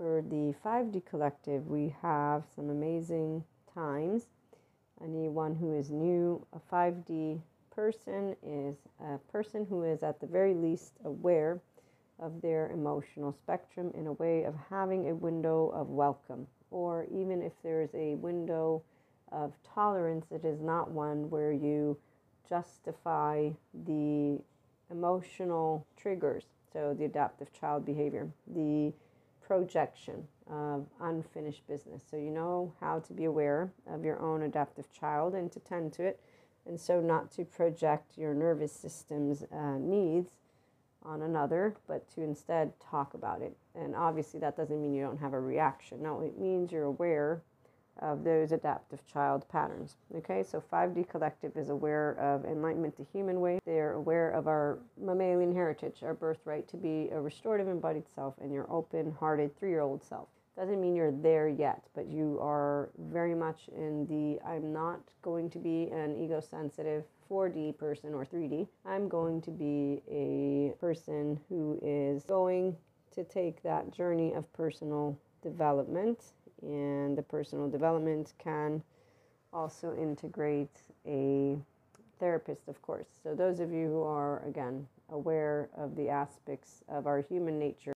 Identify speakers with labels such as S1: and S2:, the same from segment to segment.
S1: for the 5D collective, we have some amazing times. Anyone who is new, a 5D person is a person who is at the very least aware of their emotional spectrum in a way of having a window of welcome, or even if there's a window of tolerance, it is not one where you justify the emotional triggers. So, the adaptive child behavior, the projection of unfinished business. So, you know how to be aware of your own adaptive child and to tend to it. And so, not to project your nervous system's uh, needs on another, but to instead talk about it. And obviously, that doesn't mean you don't have a reaction. No, it means you're aware of those adaptive child patterns. Okay, so 5D Collective is aware of enlightenment the human way. They are aware of our mammalian heritage, our birthright to be a restorative embodied self and your open hearted three year old self. Doesn't mean you're there yet, but you are very much in the I'm not going to be an ego sensitive 4D person or 3D. I'm going to be a person who is going to take that journey of personal development and the personal development can also integrate a therapist, of course. So, those of you who are, again, aware of the aspects of our human nature,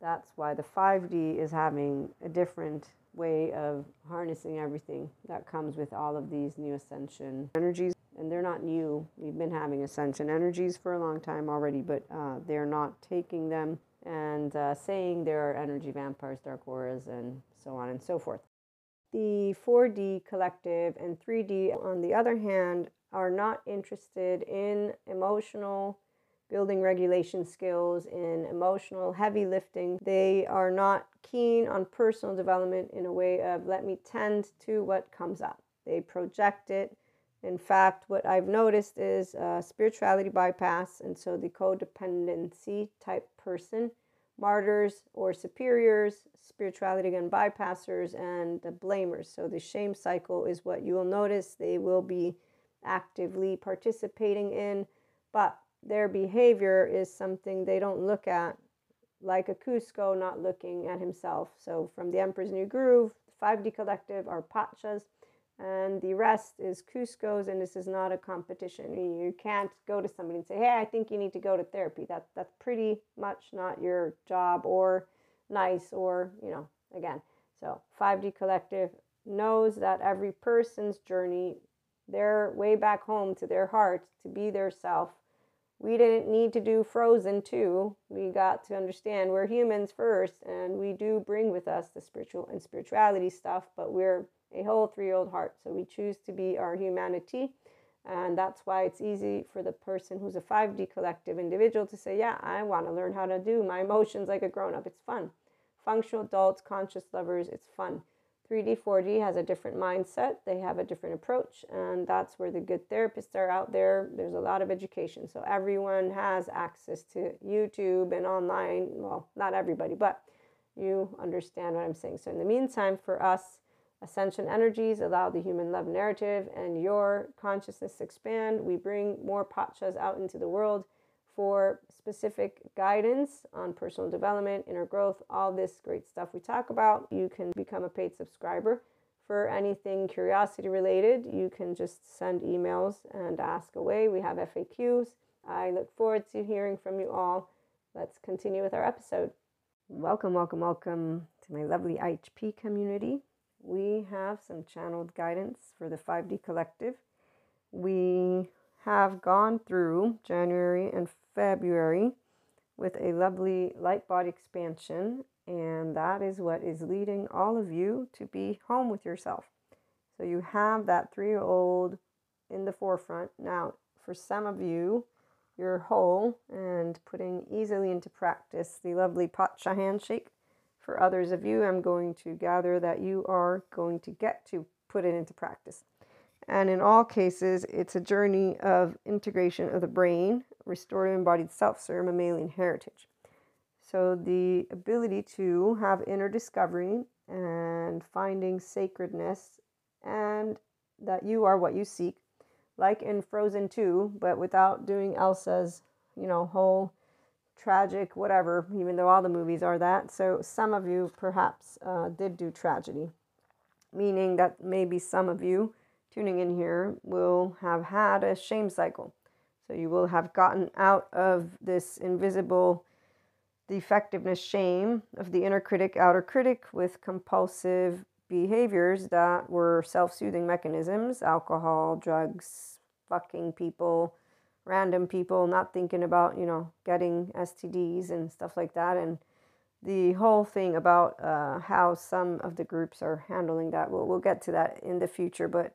S1: that's why the 5D is having a different way of harnessing everything that comes with all of these new ascension energies. And they're not new. We've been having ascension energies for a long time already, but uh, they're not taking them and uh, saying there are energy vampires, dark auras, and so on and so forth. The 4D collective and 3D, on the other hand, are not interested in emotional building regulation skills, in emotional heavy lifting. They are not keen on personal development in a way of let me tend to what comes up. They project it. In fact, what I've noticed is uh, spirituality bypass, and so the codependency type person, martyrs or superiors, spirituality again bypassers, and the blamers. So the shame cycle is what you will notice they will be actively participating in, but their behavior is something they don't look at, like a Kuzco not looking at himself. So from the Emperor's New Groove, 5D Collective are Pachas, and the rest is Kuzcos, and this is not a competition. You can't go to somebody and say, "Hey, I think you need to go to therapy." That that's pretty much not your job or nice or you know again. So 5D Collective knows that every person's journey, their way back home to their heart, to be their self, we didn't need to do Frozen 2. We got to understand we're humans first, and we do bring with us the spiritual and spirituality stuff, but we're a whole three year old heart. So we choose to be our humanity. And that's why it's easy for the person who's a 5D collective individual to say, Yeah, I want to learn how to do my emotions like a grown up. It's fun. Functional adults, conscious lovers, it's fun. 3D, 4D has a different mindset. They have a different approach, and that's where the good therapists are out there. There's a lot of education. So everyone has access to YouTube and online. Well, not everybody, but you understand what I'm saying. So, in the meantime, for us, ascension energies allow the human love narrative and your consciousness to expand. We bring more pachas out into the world for specific guidance on personal development, inner growth, all this great stuff we talk about. You can become a paid subscriber. For anything curiosity related, you can just send emails and ask away. We have FAQs. I look forward to hearing from you all. Let's continue with our episode. Welcome, welcome, welcome to my lovely IHP community. We have some channeled guidance for the 5D collective. We have gone through January and February with a lovely light body expansion, and that is what is leading all of you to be home with yourself. So you have that three year old in the forefront. Now, for some of you, you're whole and putting easily into practice the lovely Pacha handshake. For others of you, I'm going to gather that you are going to get to put it into practice. And in all cases, it's a journey of integration of the brain, restored embodied self, so mammalian heritage. So the ability to have inner discovery and finding sacredness and that you are what you seek, like in Frozen 2, but without doing Elsa's, you know, whole tragic, whatever, even though all the movies are that. So some of you perhaps uh, did do tragedy, meaning that maybe some of you tuning in here will have had a shame cycle. So you will have gotten out of this invisible defectiveness shame of the inner critic, outer critic with compulsive behaviors that were self soothing mechanisms alcohol, drugs, fucking people, random people, not thinking about, you know, getting STDs and stuff like that. And the whole thing about uh, how some of the groups are handling that, we'll, we'll get to that in the future. But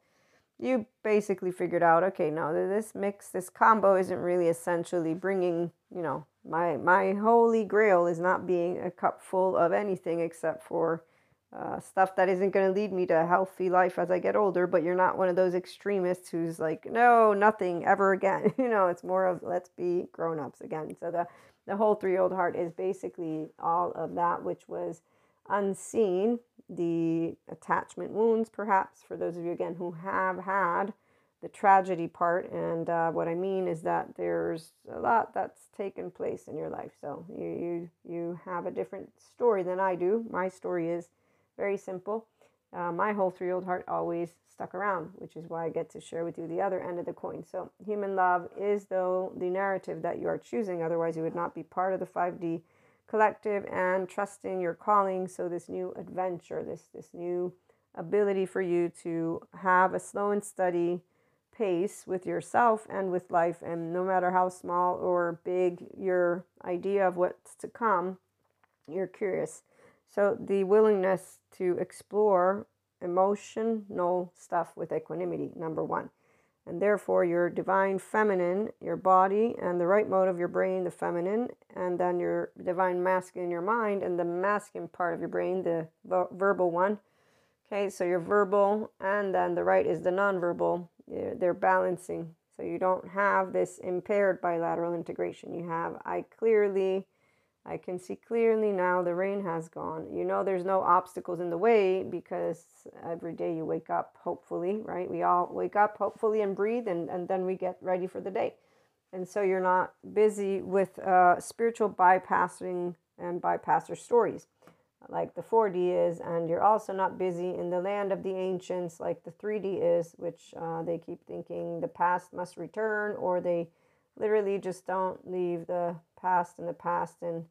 S1: you basically figured out okay, now this mix, this combo isn't really essentially bringing, you know, my my holy grail is not being a cup full of anything except for uh, stuff that isn't going to lead me to a healthy life as I get older. But you're not one of those extremists who's like, no, nothing ever again. you know, it's more of let's be grown ups again. So the the whole three year old heart is basically all of that which was unseen, the attachment wounds, perhaps for those of you again who have had the tragedy part. And uh, what I mean is that there's a lot that's taken place in your life. So you, you, you have a different story than I do. My story is very simple. Uh, my whole three year old heart always stuck around, which is why I get to share with you the other end of the coin. So, human love is, though, the narrative that you are choosing. Otherwise, you would not be part of the 5D collective and trusting your calling. So, this new adventure, this, this new ability for you to have a slow and steady pace with yourself and with life. And no matter how small or big your idea of what's to come, you're curious. So, the willingness to explore emotional stuff with equanimity, number one. And therefore, your divine feminine, your body, and the right mode of your brain, the feminine, and then your divine masculine, your mind, and the masculine part of your brain, the verbal one. Okay, so your verbal, and then the right is the nonverbal, they're balancing. So you don't have this impaired bilateral integration. You have, I clearly, I can see clearly now the rain has gone. You know, there's no obstacles in the way because every day you wake up, hopefully, right? We all wake up, hopefully, and breathe, and, and then we get ready for the day. And so you're not busy with uh, spiritual bypassing and bypasser stories like the 4D is, and you're also not busy in the land of the ancients like the 3D is, which uh, they keep thinking the past must return, or they literally just don't leave the past in the past and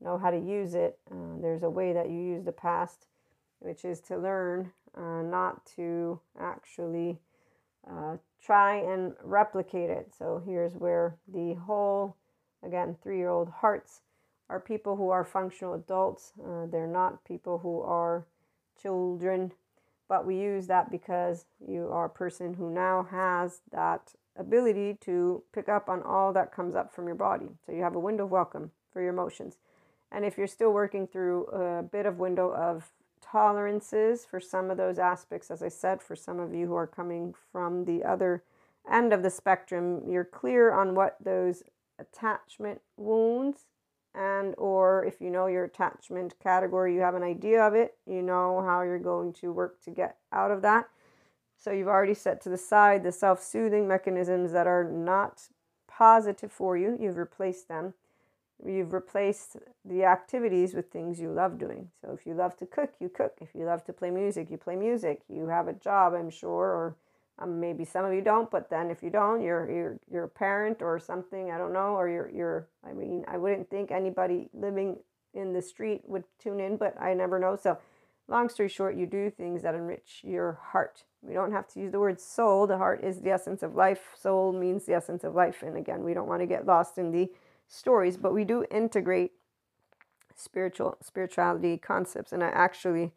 S1: know how to use it. Uh, there's a way that you use the past, which is to learn, uh, not to actually uh, try and replicate it. So here's where the whole, again, three year old hearts are people who are functional adults. Uh, they're not people who are children, but we use that because you are a person who now has that ability to pick up on all that comes up from your body. So you have a window of welcome for your emotions. And if you're still working through a bit of window of tolerances for some of those aspects, as I said, for some of you who are coming from the other end of the spectrum, you're clear on what those attachment wounds and or if you know your attachment category you have an idea of it you know how you're going to work to get out of that. So you've already set to the side the self-soothing mechanisms that are not positive for you. You've replaced them you've replaced the activities with things you love doing so if you love to cook you cook if you love to play music you play music you have a job i'm sure or um, maybe some of you don't, but then if you don't, you're you're you're a parent or something. I don't know, or you're you're. I mean, I wouldn't think anybody living in the street would tune in, but I never know. So, long story short, you do things that enrich your heart. We don't have to use the word soul. The heart is the essence of life. Soul means the essence of life. And again, we don't want to get lost in the stories, but we do integrate spiritual spirituality concepts. And I actually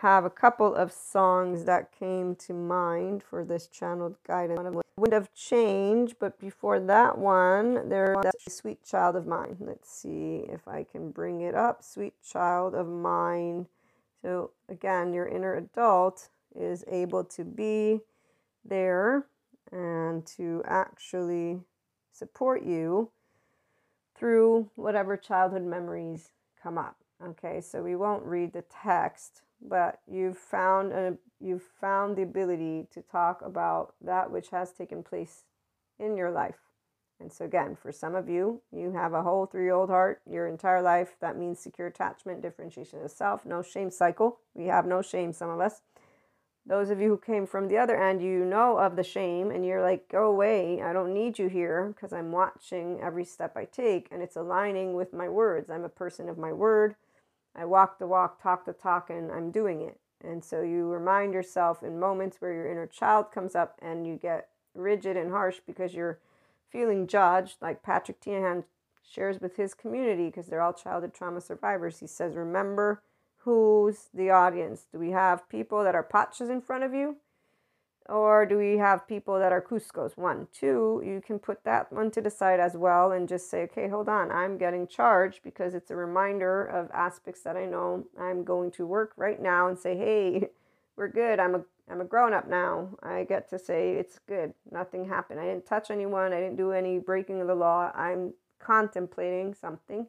S1: have a couple of songs that came to mind for this channeled guidance. Wind of Change, but before that one, there's Sweet Child of Mine. Let's see if I can bring it up. Sweet Child of Mine. So again, your inner adult is able to be there and to actually support you through whatever childhood memories come up. Okay, so we won't read the text but you've found a, you've found the ability to talk about that which has taken place in your life And so, again, for some of you, you have a whole three year old heart your entire life. That means secure attachment, differentiation of self, no shame cycle. We have no shame, some of us. Those of you who came from the other end, you know of the shame and you're like, go away. I don't need you here because I'm watching every step I take and it's aligning with my words. I'm a person of my word. I walk the walk, talk the talk, and I'm doing it. And so you remind yourself in moments where your inner child comes up and you get rigid and harsh because you're feeling judged, like Patrick Teahan shares with his community because they're all childhood trauma survivors. He says, Remember who's the audience? Do we have people that are Pachas in front of you? Or do we have people that are Kuzcos? One. Two, you can put that one to the side as well and just say, okay, hold on, I'm getting charged because it's a reminder of aspects that I know I'm going to work right now and say, hey, we're good. I'm a I'm a grown up now. I get to say it's good. Nothing happened. I didn't touch anyone. I didn't do any breaking of the law. I'm contemplating something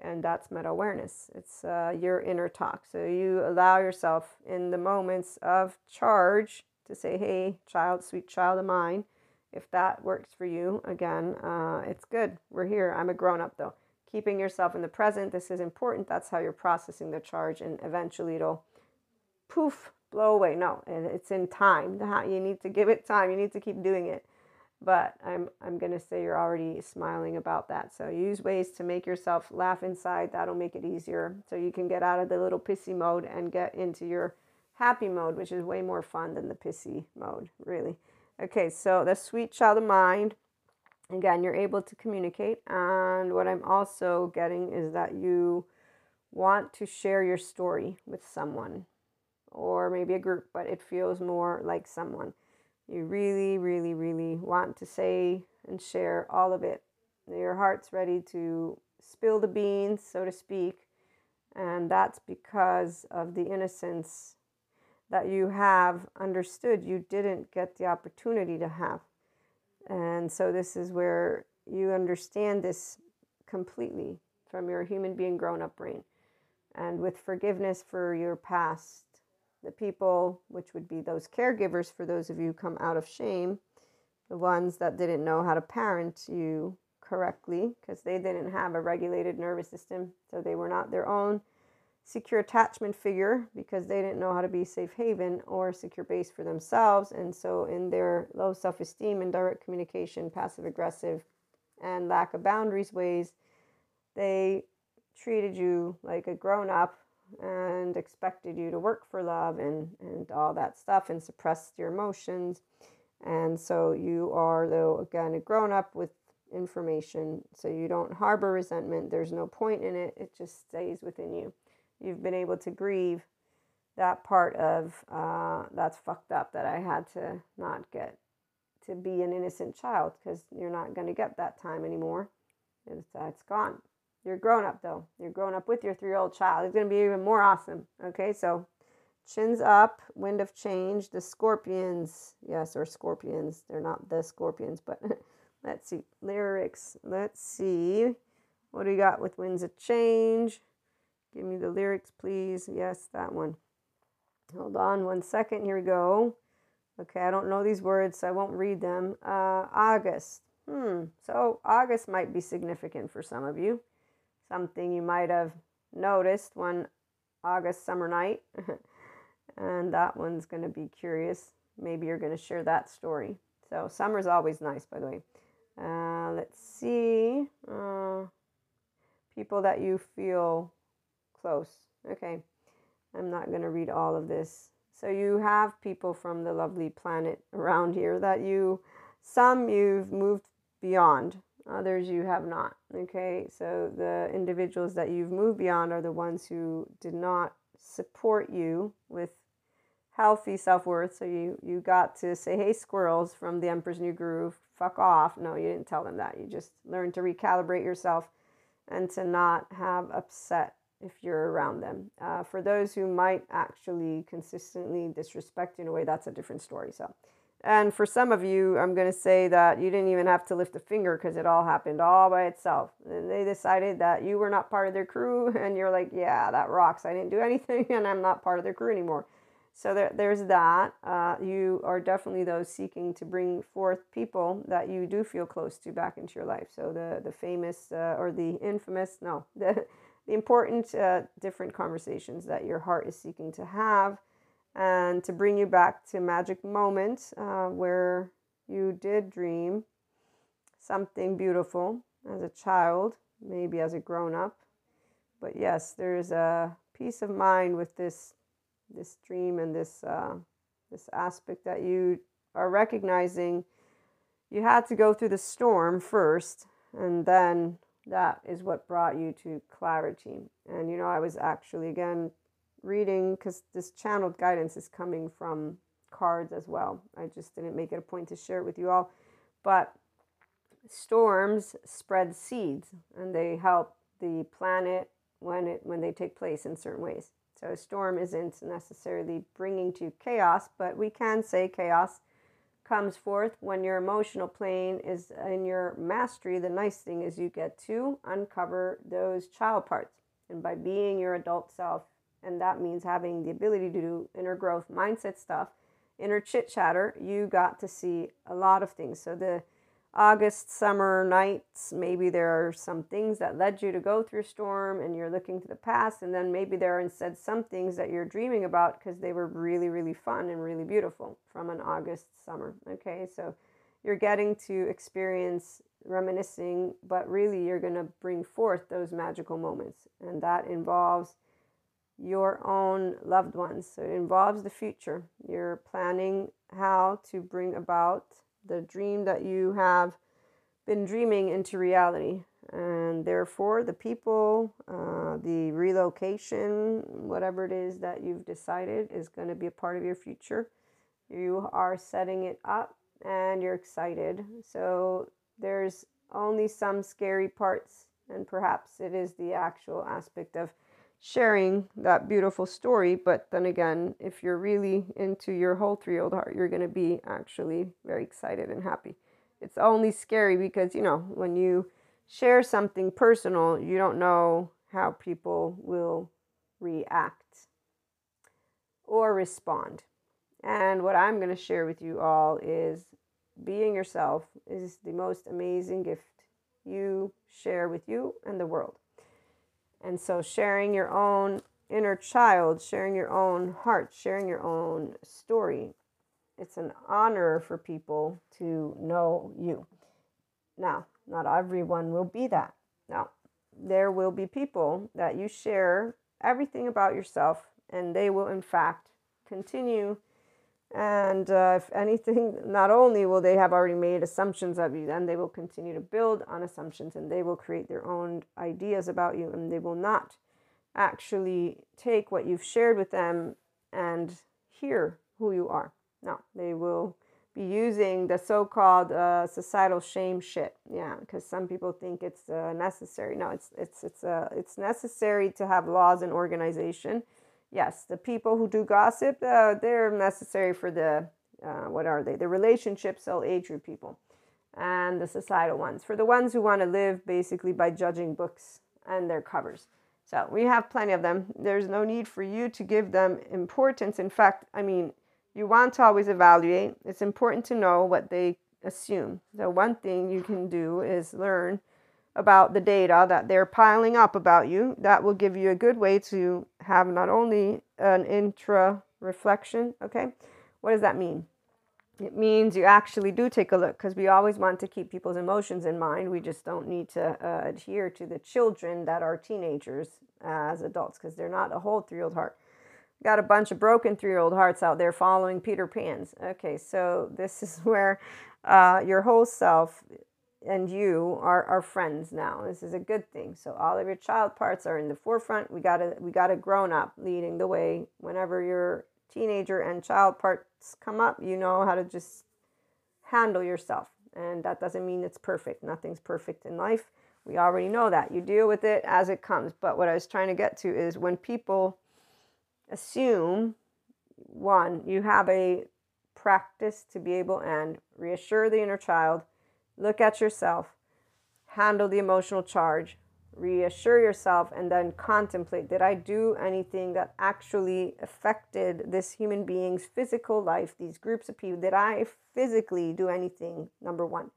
S1: and that's meta awareness. It's uh, your inner talk. So you allow yourself in the moments of charge to say, "Hey, child, sweet child of mine." If that works for you, again, uh, it's good. We're here. I'm a grown up though. Keeping yourself in the present. This is important. That's how you're processing the charge, and eventually it'll poof blow away. No, it's in time. You need to give it time. You need to keep doing it but I'm I'm going to say you're already smiling about that. So use ways to make yourself laugh inside. That'll make it easier. So you can get out of the little pissy mode and get into your happy mode, which is way more fun than the pissy mode, really. Okay, so the sweet child of mind. Again, you're able to communicate. And what I'm also getting is that you want to share your story with someone or maybe a group, but it feels more like someone you really, really, really want to say and share all of it. Your heart's ready to spill the beans, so to speak. And that's because of the innocence that you have understood you didn't get the opportunity to have. And so, this is where you understand this completely from your human being grown up brain. And with forgiveness for your past the people, which would be those caregivers for those of you come out of shame, the ones that didn't know how to parent you correctly because they didn't have a regulated nervous system, so they were not their own secure attachment figure because they didn't know how to be safe haven or secure base for themselves. And so, in their low self esteem and direct communication, passive aggressive, and lack of boundaries ways, they treated you like a grown up and expected you to work for love and, and all that stuff and suppressed your emotions. And so you are, though, again, a grown up with information. So you don't harbor resentment. There's no point in it, it just stays within you. You've been able to grieve that part of uh, that's fucked up that I had to not get to be an innocent child because you're not going to get that time anymore. It's, uh, it's gone. You're grown up though. You're grown up with your three year old child. It's going to be even more awesome. Okay, so chins up, wind of change. The scorpions, yes, or scorpions. They're not the scorpions, but let's see. Lyrics. Let's see. What do you got with winds of change? Give me the lyrics, please. Yes, that one. Hold on one second. Here we go. Okay, I don't know these words, so I won't read them. Uh, August. Hmm. So August might be significant for some of you something you might have noticed one August summer night. and that one's going to be curious. Maybe you're going to share that story. So, summer's always nice, by the way. Uh, let's see. Uh, people that you feel close. Okay. I'm not going to read all of this. So, you have people from the lovely planet around here that you, some you've moved beyond others you have not. Okay, so the individuals that you've moved beyond are the ones who did not support you with healthy self worth. So you you got to say, "Hey, squirrels from the Emperor's New Groove, fuck off." No, you didn't tell them that. You just learned to recalibrate yourself and to not have upset if you're around them. Uh, for those who might actually consistently disrespect you in a way, that's a different story. So. And for some of you, I'm going to say that you didn't even have to lift a finger because it all happened all by itself. And they decided that you were not part of their crew, and you're like, yeah, that rocks. I didn't do anything, and I'm not part of their crew anymore. so there, there's that. Uh, you are definitely those seeking to bring forth people that you do feel close to back into your life. So the the famous uh, or the infamous, no, the the important uh, different conversations that your heart is seeking to have, and to bring you back to magic moment uh, where you did dream something beautiful as a child, maybe as a grown up. But yes, there's a peace of mind with this this dream and this uh, this aspect that you are recognizing you had to go through the storm first and then that is what brought you to clarity and you know i was actually again reading because this channeled guidance is coming from cards as well i just didn't make it a point to share it with you all but storms spread seeds and they help the planet when it when they take place in certain ways so a storm isn't necessarily bringing to chaos, but we can say chaos comes forth when your emotional plane is in your mastery. The nice thing is you get to uncover those child parts. And by being your adult self, and that means having the ability to do inner growth mindset stuff, inner chit chatter, you got to see a lot of things. So the August summer nights, maybe there are some things that led you to go through storm and you're looking to the past, and then maybe there are instead some things that you're dreaming about because they were really, really fun and really beautiful from an August summer. Okay, so you're getting to experience reminiscing, but really you're going to bring forth those magical moments, and that involves your own loved ones. So it involves the future. You're planning how to bring about the dream that you have been dreaming into reality. And therefore, the people, uh, the relocation, whatever it is that you've decided is going to be a part of your future, you are setting it up and you're excited. So, there's only some scary parts, and perhaps it is the actual aspect of sharing that beautiful story. But then again, if you're really into your whole three year old heart, you're going to be actually very excited and happy. It's only scary because, you know, when you share something personal, you don't know how people will react or respond. And what I'm going to share with you all is being yourself is the most amazing gift you share with you and the world. And so, sharing your own inner child, sharing your own heart, sharing your own story, it's an honor for people to know you. Now, not everyone will be that. Now, there will be people that you share everything about yourself, and they will, in fact, continue and uh, if anything, not only will they have already made assumptions of you, then they will continue to build on assumptions and they will create their own ideas about you and they will not actually take what you've shared with them and hear who you are. No, they will be using the so called uh, societal shame shit. Yeah, because some people think it's uh, necessary. No, it's, it's, it's, uh, it's necessary to have laws and organization yes, the people who do gossip, uh, they're necessary for the, uh, what are they? The relationships, so age group people and the societal ones. For the ones who want to live basically by judging books and their covers. So we have plenty of them. There's no need for you to give them importance. In fact, I mean, you want to always evaluate. It's important to know what they assume. So, one thing you can do is learn about the data that they're piling up about you. That will give you a good way to have not only an intra reflection, okay? What does that mean? It means you actually do take a look because we always want to keep people's emotions in mind. We just don't need to uh, adhere to the children that are teenagers as adults because they're not a whole three year old heart. Got a bunch of broken three year old hearts out there following Peter Pan's. Okay, so this is where uh, your whole self and you are, are friends now. This is a good thing. So all of your child parts are in the forefront. We got a we got a grown up leading the way. Whenever your teenager and child parts come up, you know how to just handle yourself. And that doesn't mean it's perfect. Nothing's perfect in life. We already know that. You deal with it as it comes. But what I was trying to get to is when people assume one, you have a practice to be able and reassure the inner child look at yourself, handle the emotional charge, reassure yourself and then contemplate did I do anything that actually affected this human being's physical life, these groups of people? Did I physically do anything? Number one.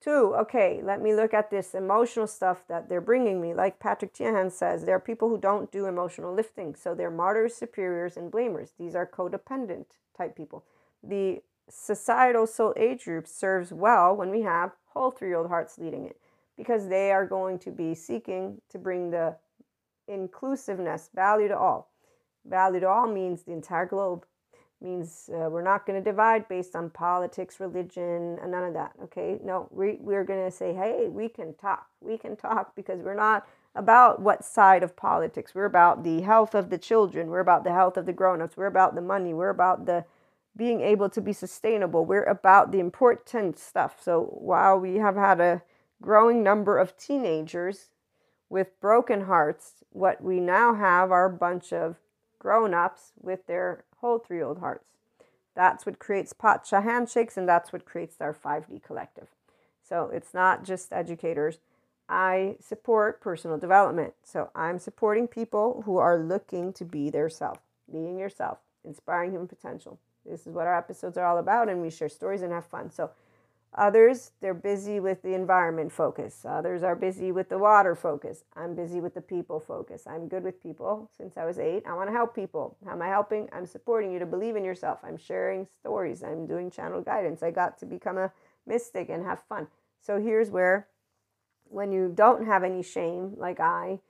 S1: Two, okay, let me look at this emotional stuff that they're bringing me. Like Patrick Teahan says, there are people who don't do emotional lifting. So they're martyrs, superiors, and blamers. These are codependent type people. The societal soul age group serves well when we have whole three year old hearts leading it because they are going to be seeking to bring the inclusiveness, value to all. Value to all means the entire globe means uh, we're not going to divide based on politics, religion, and none of that. Okay, no, we, we're going to say, hey, we can talk. We can talk because we're not about what side of politics. We're about the health of the children. We're about the health of the grown-ups. We're about the money. We're about the being able to be sustainable. We're about the important stuff. So while we have had a growing number of teenagers with broken hearts, what we now have are a bunch of grown-ups with their whole three old hearts. That's what creates Pacha handshakes, and that's what creates our 5D collective. So it's not just educators. I support personal development. So I'm supporting people who are looking to be their self, being yourself, inspiring human potential. This is what our episodes are all about, and we share stories and have fun. So Others, they're busy with the environment focus. Others are busy with the water focus. I'm busy with the people focus. I'm good with people since I was eight. I want to help people. How am I helping? I'm supporting you to believe in yourself. I'm sharing stories. I'm doing channel guidance. I got to become a mystic and have fun. So here's where, when you don't have any shame, like I,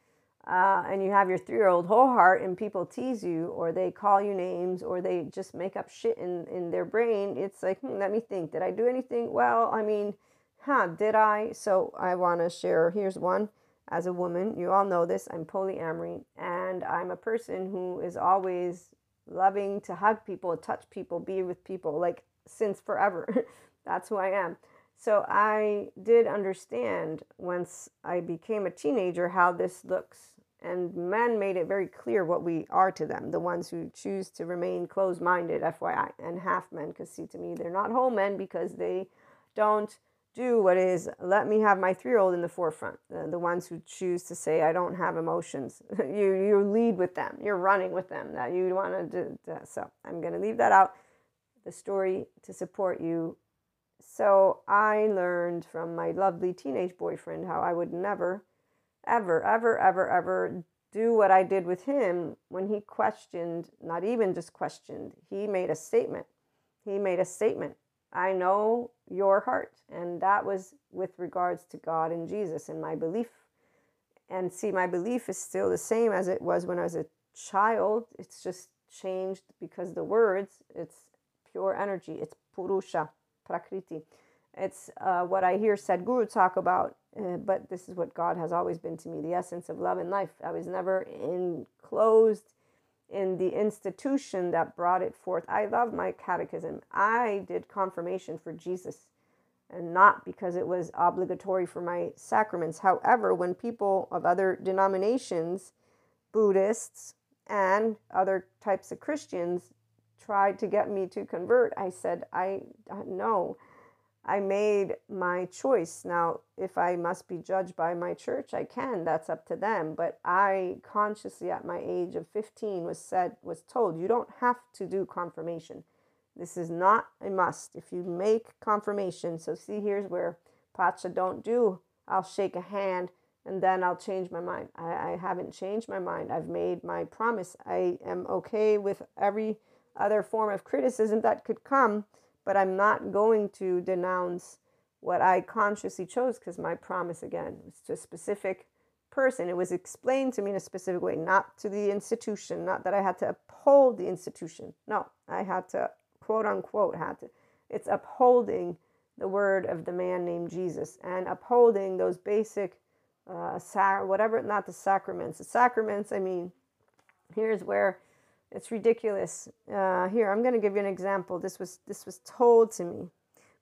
S1: uh, and you have your three year old whole heart and people tease you or they call you names or they just make up shit in, in their brain, it's like, hmm, let me think. Did I do anything? Well, I mean, huh, did I? So I want to share. Here's one. As a woman, you all know this, I'm polyamory and I'm a person who is always loving to hug people, touch people, be with people, like since forever. That's who I am. So I did understand once I became a teenager how this looks and men made it very clear what we are to them the ones who choose to remain closed minded, FYI, and half men, because see, to me, they're not whole men because they don't do what is let me have my three year old in the forefront. The, the ones who choose to say, I don't have emotions. you, you lead with them, you're running with them, that you want to do. So I'm going to leave that out, the story to support you. So I learned from my lovely teenage boyfriend how I would never ever, ever, ever, ever do what I did with him when he questioned, not even just questioned, he made a statement. He made a statement. I know your heart. And that was with regards to God and Jesus and my belief. And see, my belief is still the same as it was when I was a child. It's just changed because the words, it's pure energy, it's purusha, prakriti. It's uh, what I hear Sadhguru talk about, uh, but this is what God has always been to me the essence of love and life. I was never enclosed in the institution that brought it forth. I love my catechism. I did confirmation for Jesus and not because it was obligatory for my sacraments. However, when people of other denominations, Buddhists, and other types of Christians tried to get me to convert, I said, I no. I made my choice. Now, if I must be judged by my church, I can. That's up to them. But I consciously, at my age of 15, was said, was told, you don't have to do confirmation. This is not a must. If you make confirmation, so see, here's where Pacha don't do. I'll shake a hand and then I'll change my mind. I, I haven't changed my mind. I've made my promise. I am okay with every other form of criticism that could come but I'm not going to denounce what I consciously chose because my promise again was to a specific person. It was explained to me in a specific way, not to the institution, not that I had to uphold the institution. No, I had to quote unquote had to. It's upholding the word of the man named Jesus and upholding those basic uh, sac- whatever, not the sacraments. The sacraments, I mean, here's where it's ridiculous. Uh, here, I'm going to give you an example. This was this was told to me.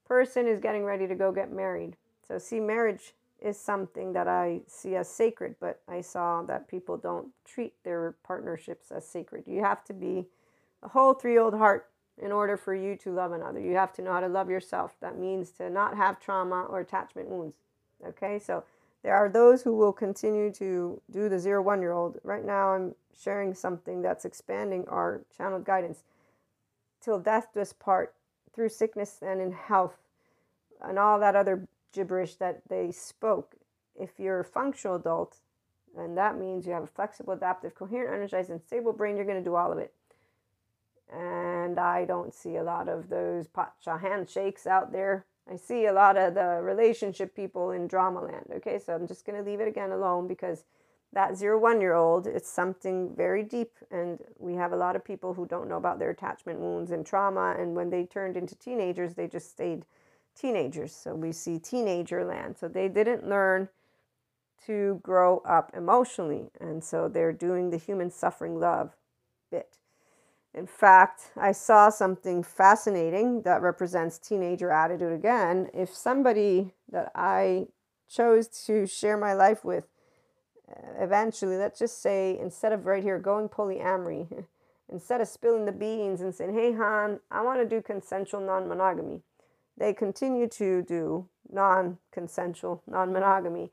S1: Person is getting ready to go get married. So see, marriage is something that I see as sacred, but I saw that people don't treat their partnerships as sacred. You have to be a whole three-year-old heart in order for you to love another. You have to know how to love yourself. That means to not have trauma or attachment wounds. Okay, so there are those who will continue to do the zero one year old. Right now, I'm sharing something that's expanding our channeled guidance till death do us part through sickness and in health and all that other gibberish that they spoke. If you're a functional adult, and that means you have a flexible, adaptive, coherent, energized, and stable brain, you're going to do all of it. And I don't see a lot of those pacha handshakes out there. I see a lot of the relationship people in drama land. Okay, so I'm just going to leave it again alone because that zero one year old, it's something very deep. And we have a lot of people who don't know about their attachment wounds and trauma. And when they turned into teenagers, they just stayed teenagers. So we see teenager land. So they didn't learn to grow up emotionally. And so they're doing the human suffering love bit. In fact, I saw something fascinating that represents teenager attitude again. If somebody that I chose to share my life with eventually, let's just say, instead of right here going polyamory, instead of spilling the beans and saying, hey, Han, I want to do consensual non monogamy, they continue to do non consensual non monogamy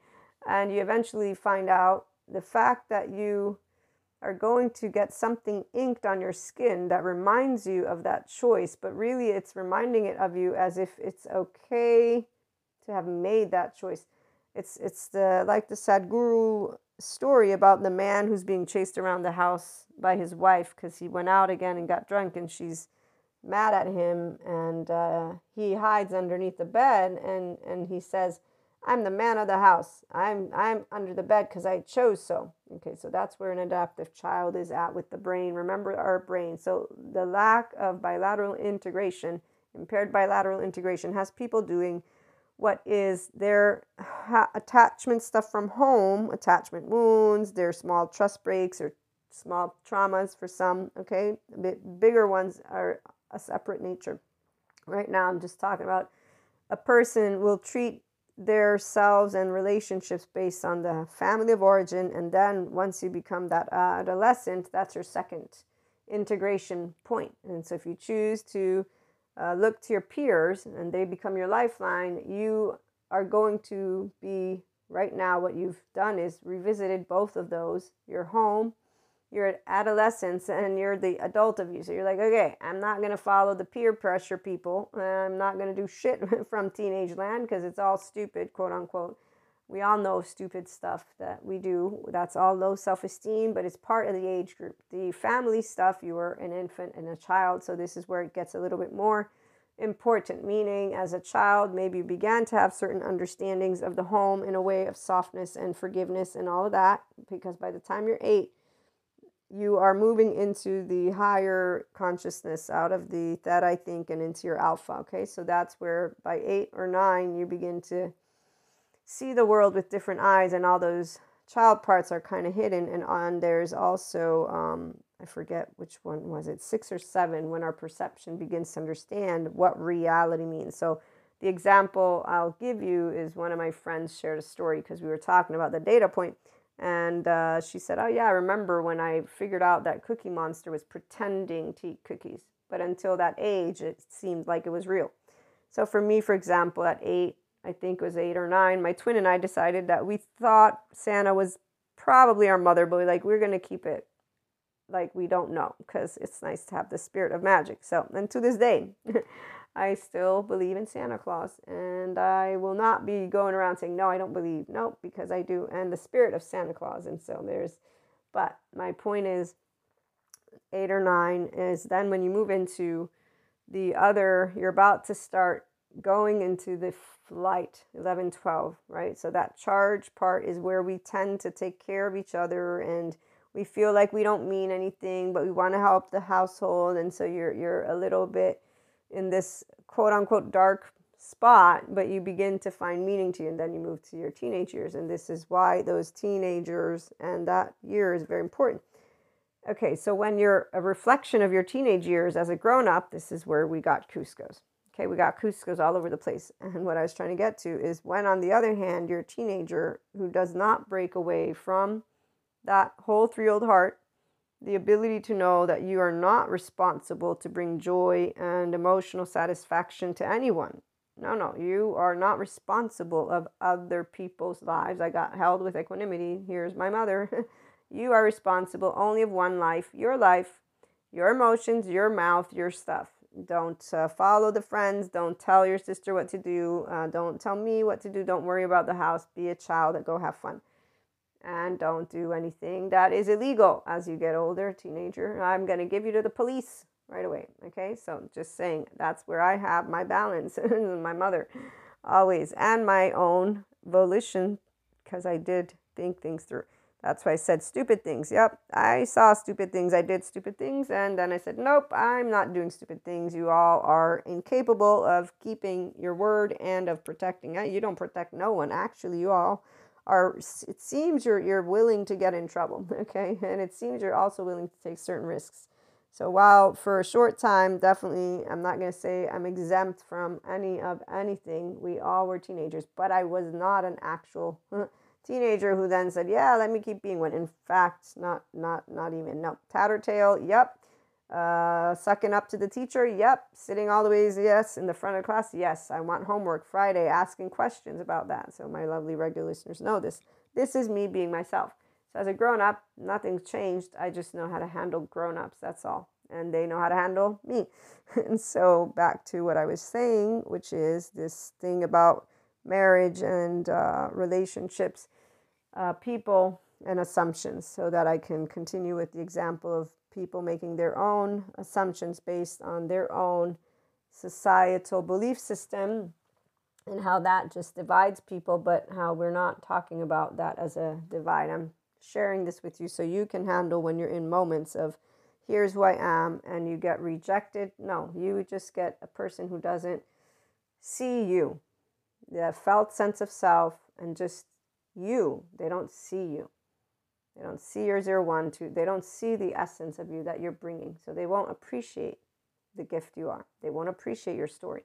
S1: and you eventually find out the fact that you are going to get something inked on your skin that reminds you of that choice, but really it's reminding it of you as if it's okay to have made that choice. It's it's the like the Sadhguru story about the man who's being chased around the house by his wife because he went out again and got drunk and she's mad at him and uh, he hides underneath the bed and and he says I'm the man of the house. I'm I'm under the bed because I chose so. Okay, so that's where an adaptive child is at with the brain. Remember our brain. So the lack of bilateral integration, impaired bilateral integration, has people doing what is their ha- attachment stuff from home, attachment wounds, their small trust breaks or small traumas for some. Okay, bigger ones are a separate nature. Right now, I'm just talking about a person will treat their selves and relationships based on the family of origin. And then once you become that adolescent, that's your second integration point. And so if you choose to uh, look to your peers and they become your lifeline, you are going to be right now what you've done is revisited both of those your home you're adolescence and you're the adult of you. So you're like, okay, I'm not going to follow the peer pressure people. I'm not going to do shit from teenage land because it's all stupid, quote unquote. We all know stupid stuff that we do. That's all low self esteem, but it's part of the age group. The family stuff, you were an infant and a child. So this is where it gets a little bit more important. Meaning, as a child, maybe you began to have certain understandings of the home in a way of softness and forgiveness and all of that. Because by the time you're eight, you are moving into the higher consciousness out of the theta I think and into your alpha. Okay, so that's where by eight or nine you begin to see the world with different eyes, and all those child parts are kind of hidden. And on there's also um, I forget which one was it, six or seven, when our perception begins to understand what reality means. So the example I'll give you is one of my friends shared a story because we were talking about the data point and uh, she said, Oh, yeah, I remember when I figured out that Cookie Monster was pretending to eat cookies. But until that age, it seemed like it was real. So for me, for example, at eight, I think it was eight or nine, my twin and I decided that we thought Santa was probably our mother, but we like we're gonna keep it like we don't know because it's nice to have the spirit of magic. So, and to this day, I still believe in Santa Claus and I will not be going around saying, no, I don't believe. Nope, because I do. And the spirit of Santa Claus. And so there's, but my point is, eight or nine is then when you move into the other, you're about to start going into the flight 11, 12, right? So that charge part is where we tend to take care of each other and we feel like we don't mean anything, but we want to help the household. And so you're, you're a little bit in this quote unquote dark spot, but you begin to find meaning to you, and then you move to your teenage years. And this is why those teenagers and that year is very important. Okay, so when you're a reflection of your teenage years as a grown up, this is where we got Kuzco's. Okay, we got Kuzco's all over the place. And what I was trying to get to is when, on the other hand, you're a teenager who does not break away from that whole three old heart the ability to know that you are not responsible to bring joy and emotional satisfaction to anyone. no, no. You are not responsible of other people's lives. I got held with equanimity. Here's my mother. you are responsible only of one life, your life, your emotions, your mouth, your stuff. Don't uh, follow the friends. Don't tell your sister what to do. Uh, don't tell me what to do. Don't worry about the house. Be a child and go have fun. And don't do anything that is illegal as you get older, teenager. I'm going to give you to the police right away. Okay, so just saying that's where I have my balance, my mother always, and my own volition because I did think things through. That's why I said stupid things. Yep, I saw stupid things. I did stupid things. And then I said, nope, I'm not doing stupid things. You all are incapable of keeping your word and of protecting. You don't protect no one. Actually, you all are, it seems you're, you're willing to get in trouble. Okay. And it seems you're also willing to take certain risks. So while for a short time, definitely, I'm not going to say I'm exempt from any of anything. We all were teenagers, but I was not an actual teenager who then said, "Yeah, let me keep being one." In fact, not not not even no tattletale. Yep. Uh, sucking up to the teacher. Yep. Sitting all the ways. Yes. In the front of class. Yes. I want homework Friday. Asking questions about that. So my lovely regular listeners know this. This is me being myself. So as a grown up, nothing's changed. I just know how to handle grown ups. That's all. And they know how to handle me. and so back to what I was saying, which is this thing about marriage and uh, relationships, uh, people, and assumptions, so that I can continue with the example of people making their own assumptions based on their own societal belief system and how that just divides people, but how we're not talking about that as a divide. I'm sharing this with you so you can handle when you're in moments of here's who I am and you get rejected. No, you just get a person who doesn't see you, the felt sense of self, and just you. They don't see you. They don't see your zero, one, two. They don't see the essence of you that you're bringing. So they won't appreciate the gift you are. They won't appreciate your story.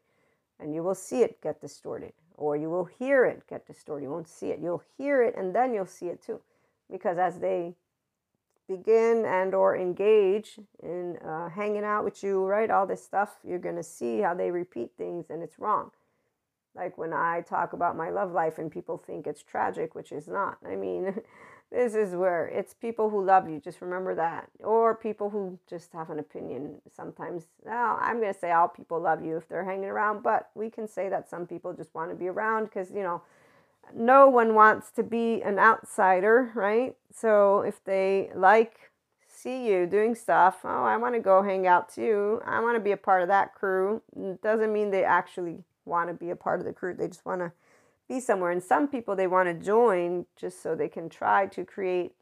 S1: And you will see it get distorted, or you will hear it get distorted. You won't see it. You'll hear it, and then you'll see it too because as they begin and or engage in uh, hanging out with you right all this stuff you're to see how they repeat things and it's wrong like when i talk about my love life and people think it's tragic which is not i mean this is where it's people who love you just remember that or people who just have an opinion sometimes well i'm going to say all people love you if they're hanging around but we can say that some people just want to be around because you know no one wants to be an outsider, right? So if they like see you doing stuff, oh, I want to go hang out too. I want to be a part of that crew. Doesn't mean they actually want to be a part of the crew. They just want to be somewhere. And some people they want to join just so they can try to create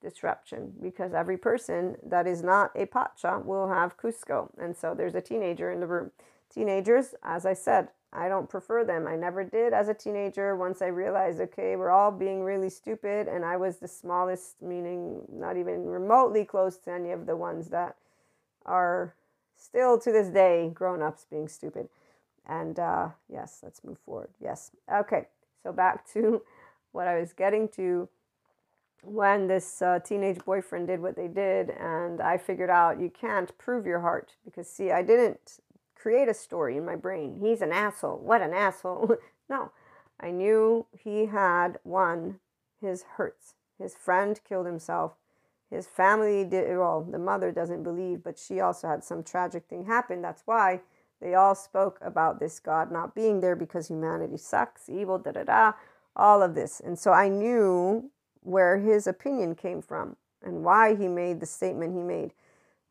S1: disruption because every person that is not a pacha will have Kuzco. And so there's a teenager in the room. Teenagers, as I said, I don't prefer them. I never did as a teenager. Once I realized, okay, we're all being really stupid, and I was the smallest, meaning not even remotely close to any of the ones that are still to this day grown ups being stupid. And uh, yes, let's move forward. Yes. Okay. So back to what I was getting to when this uh, teenage boyfriend did what they did, and I figured out you can't prove your heart because, see, I didn't create a story in my brain. He's an asshole. What an asshole. no, I knew he had won his hurts. His friend killed himself. His family did, well, the mother doesn't believe, but she also had some tragic thing happen. That's why they all spoke about this God not being there because humanity sucks, evil, da da da, all of this. And so I knew where his opinion came from and why he made the statement he made.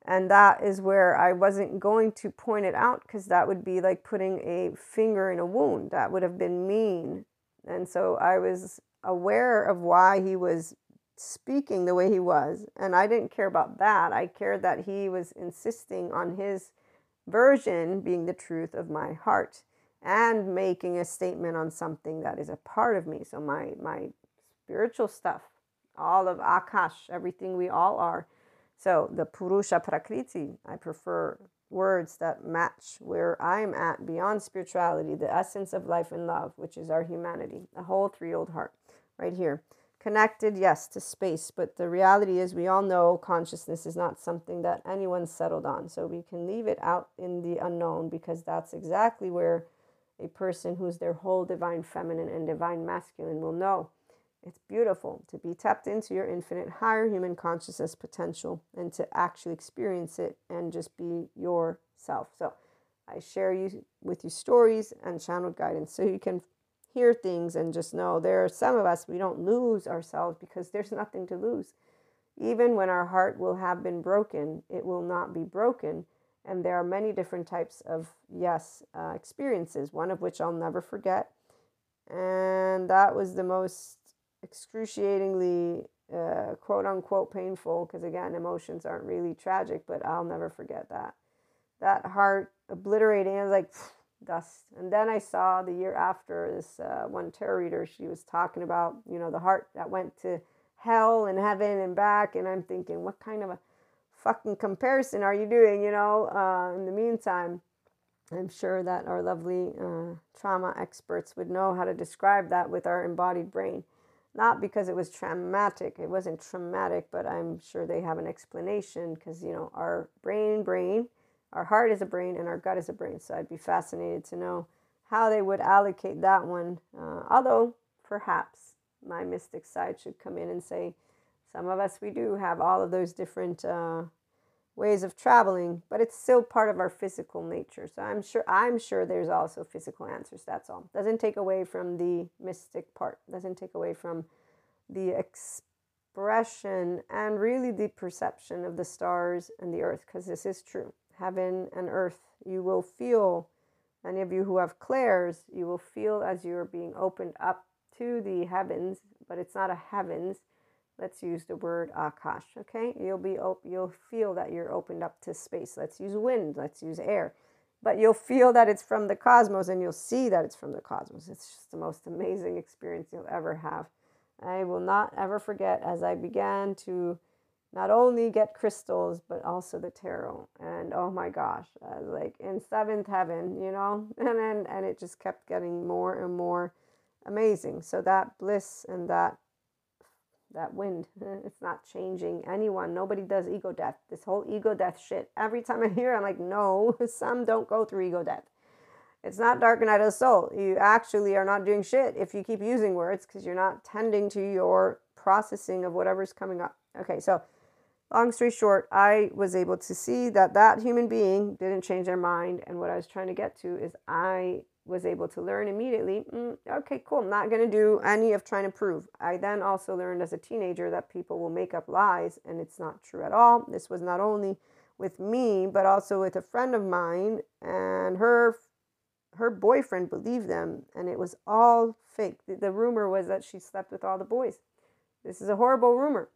S1: And that is where I wasn't going to point it out because that would be like putting a finger in a wound. That would have been mean. And so I was aware of why he was speaking the way he was. And I didn't care about that. I cared that he was insisting on his version being the truth of my heart and making a statement on something that is a part of me. So my my spiritual stuff, all of Akash, everything we all are so the Purusha Prakriti, I prefer words that match where I'm at beyond spirituality, the essence of life and love, which is our humanity, the whole three old heart, right here. Connected, yes, to space, but the reality is we all know consciousness is not something that anyone's settled on. So we can leave it out in the unknown because that's exactly where a person who's their whole divine feminine and divine masculine will know it's beautiful to be tapped into your infinite higher human consciousness potential and to actually experience it and just be yourself. So I share you with you stories and channeled guidance so you can hear things and just know there are some of us we don't lose ourselves because there's nothing to lose. Even when our heart will have been broken, it will not be broken. And there are many different types of, yes, uh, experiences, one of which I'll never forget. And that was the most excruciatingly uh, quote unquote painful because again emotions aren't really tragic but i'll never forget that that heart obliterating I was like dust. And then i saw the year after this uh, one tarot reader she was talking about you know the heart that went to hell and heaven and back. And i'm thinking what kind of a fucking comparison are you doing you know uh, in the meantime? I'm sure that our lovely uh, trauma experts would know how to describe that with our embodied brain. Not because it was traumatic it wasn't traumatic but i'm sure they have an explanation because you know our brain brain our heart is a brain and our gut is a brain so i'd be fascinated to know how they would allocate that one uh, although perhaps my mystic side should come in and say some of us we do have all of those different uh, ways of traveling but it's still part of our physical nature. So i'm sure i'm sure there's also physical answers that's all. Doesn't take away from the mystic part doesn't take away from the expression and really the perception of the stars and the earth because this is true heaven and earth. You will feel any of you who have clairs you will feel as you're being opened up to the heavens but it's not a heavens. Let's use the word akash okay? You'll be op- you'll feel that you're opened up to space. Let's use wind let's use air. But you'll feel that it's from the cosmos and you'll see that it's from the cosmos. It's just the most amazing experience you'll ever have. I will not ever forget as i began to not only get crystals but also the tarot and oh my gosh like in seventh heaven you know and then and it just kept getting more and more amazing so that bliss and that that wind. It's not changing anyone. Nobody does ego death. This whole ego death shit. Every time I hear, it, I'm like, no, some don't go through ego death. It's not dark night of the soul. You actually are not doing shit if you keep using words because you're not tending to your processing of whatever's coming up. Okay, so long story short, I was able to see that that human being didn't change their mind. And what I was trying to get to is I was able to learn immediately mm, okay cool i'm not going to do any of trying to prove. I then also learned as a teenager that people will make up lies and it's not true at all. This was not only with me but also with a friend of mine and her her boyfriend believed them. And it was all fake. The, the rumor was that she slept with all the boys. This is a horrible rumor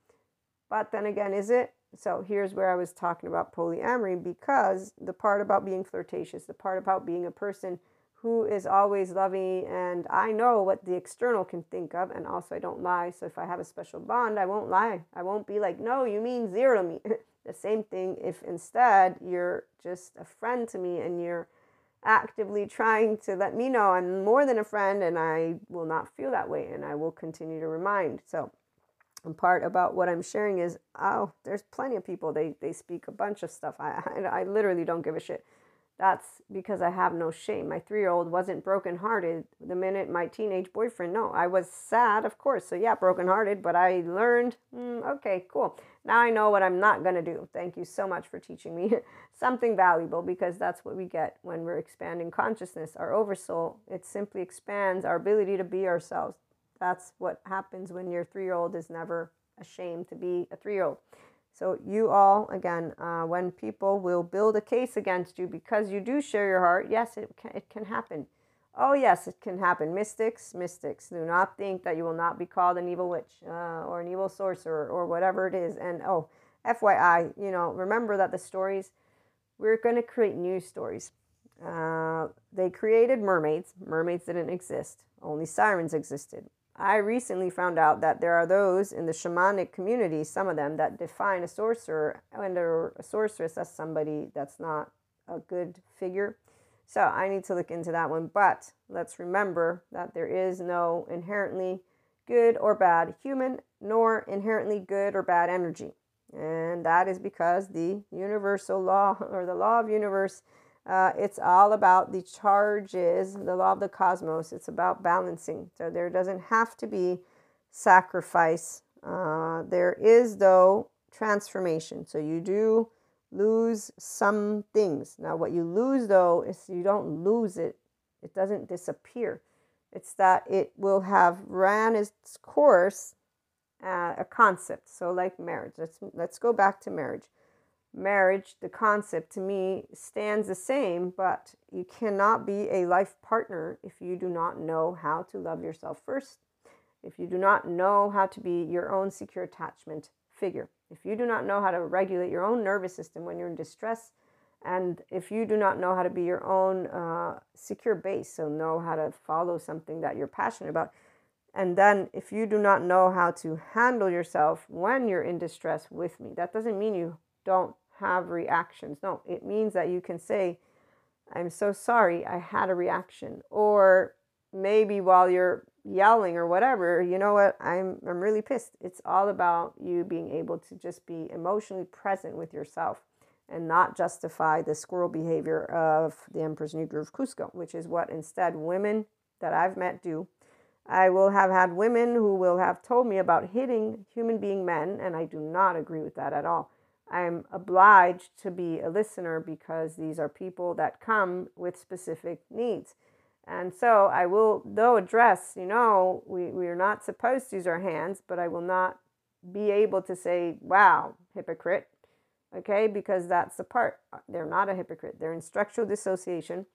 S1: but then again is it so here's where i was talking about polyamory because the part about being flirtatious the part about being a person who is always loving and I know what the external can think of and also I don't lie. So if I have a special bond, I won't lie. I won't be like, "No, you mean zero to me." the same thing if instead you're just a friend to me and you're actively trying to let me know I'm more than a friend and I will not feel that way and I will continue to remind. So part about what I'm sharing is, oh, there's plenty of people. They they speak a bunch of stuff. I I, I literally don't give a shit. That's because I have no shame. My three year old wasn't brokenhearted the minute my teenage boyfriend. No, I was sad, of course. So, yeah, brokenhearted, but I learned, mm, okay, cool. Now I know what I'm not to do. Thank you so much for teaching me something valuable because that's what we get when we're expanding consciousness. Our oversoul, it simply expands our ability to be ourselves. That's what happens when your three year old is never ashamed to be a three year old. So, you all, again, uh, when people will build a case against you because you do share your heart, yes, it can, it can happen. Oh, yes, it can happen. Mystics, mystics, do not think that you will not be called an evil witch uh, or an evil sorcerer or whatever it is. And oh, FYI, you know, remember that the stories, we're going to create new stories. Uh, they created mermaids. Mermaids didn't exist, only sirens existed. I recently found out that there are those in the shamanic community, some of them, that define a sorcerer and a sorceress as somebody that's not a good figure. So I need to look into that one. But let's remember that there is no inherently good or bad human, nor inherently good or bad energy. And that is because the universal law or the law of universe Uh, it's all about the charges, the law of the cosmos. It's about balancing. So there doesn't have to be sacrifice. Uh, there is, though, transformation. So you do lose some things. Now, what you lose, though, is you don't lose it, it doesn't disappear. It's that it will have ran its course, uh, a concept. So, like marriage, let's let's go back to marriage marriage, the concept to me stands the same, but you cannot be a life partner if you do not know how to love yourself first, if you do not know how to be your own secure attachment figure, if you do not know how to regulate your own nervous system when you're in distress, and if you do not know how to be your own uh, secure base, so know how to follow something that you're passionate about. And then, if you do not know how to handle yourself when you're in distress with me, that doesn't mean you don't have reactions. No, it means that you can say, I'm so sorry, I had a reaction. Or maybe while you're yelling or whatever, you know what, I'm, I'm really pissed. It's all about you being able to just be emotionally present with yourself and not justify the squirrel behavior of the Emperor's New Groove Kuzco, which is what instead women that I've met do. I will have had women who will have told me about hitting human being men, and I do not agree with that at all. I'm obliged to be a listener because these are people that come with specific needs. And so I will, though, address, you know, we, we are not supposed to use our hands, but I will not be able to say, wow, hypocrite. Okay, because that's the part. They're not a hypocrite. They're in structural dissociation.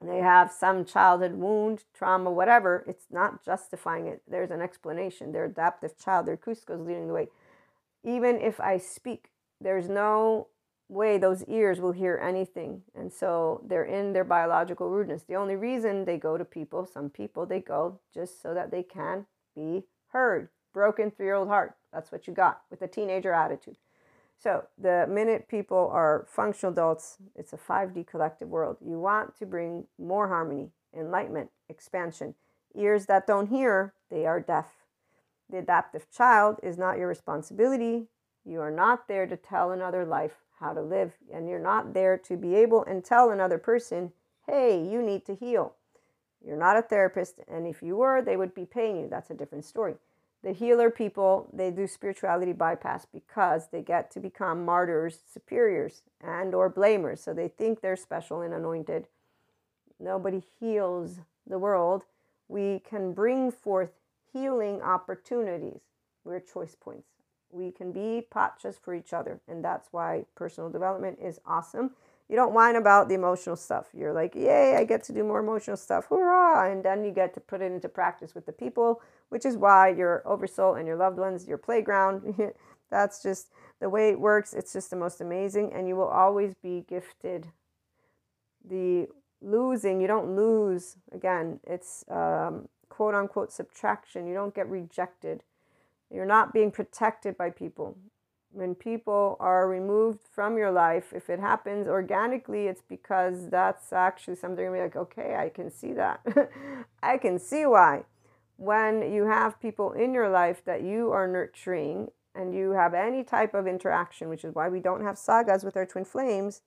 S1: They have some childhood wound, trauma, whatever. It's not justifying it. There's an explanation. Their adaptive child, their Kuzco is leading the way. Even if I speak there's no way those ears will hear anything. And so they're in their biological rudeness. The only reason they go to people, some people, they go just so that they can be heard. Broken three year old heart. That's what you got with a teenager attitude. So the minute people are functional adults, it's a 5D collective world. You want to bring more harmony, enlightenment, expansion. Ears that don't hear, they are deaf. The adaptive child is not your responsibility. You are not there to tell another life how to live, and you're not there to be able and tell another person, hey, you need to heal. You're not a therapist, and if you were, they would be paying you. That's a different story. The healer people, they do spirituality bypass because they get to become martyrs, superiors, and or blamers. So they think they're special and anointed. Nobody heals the world. We can bring forth healing opportunities. We're choice points we can be pachas for each other. And that's why personal development is awesome. You don't whine about the emotional stuff. You're like, yay, I get to do more emotional stuff. Hurrah. And then you get to put it into practice with the people, which is why your oversoul and your loved ones, your playground, that's just the way it works. It's just the most amazing. And you will always be gifted. The losing, you don't lose. Again, it's um, quote unquote subtraction. You don't get rejected you're not being protected by people. When people are removed from your life, if it happens organically, it's because that's actually something you're like, okay, I can see that. I can see why. When you have people in your life that you are nurturing and you have any type of interaction, which is why we don't have sagas with our twin flames,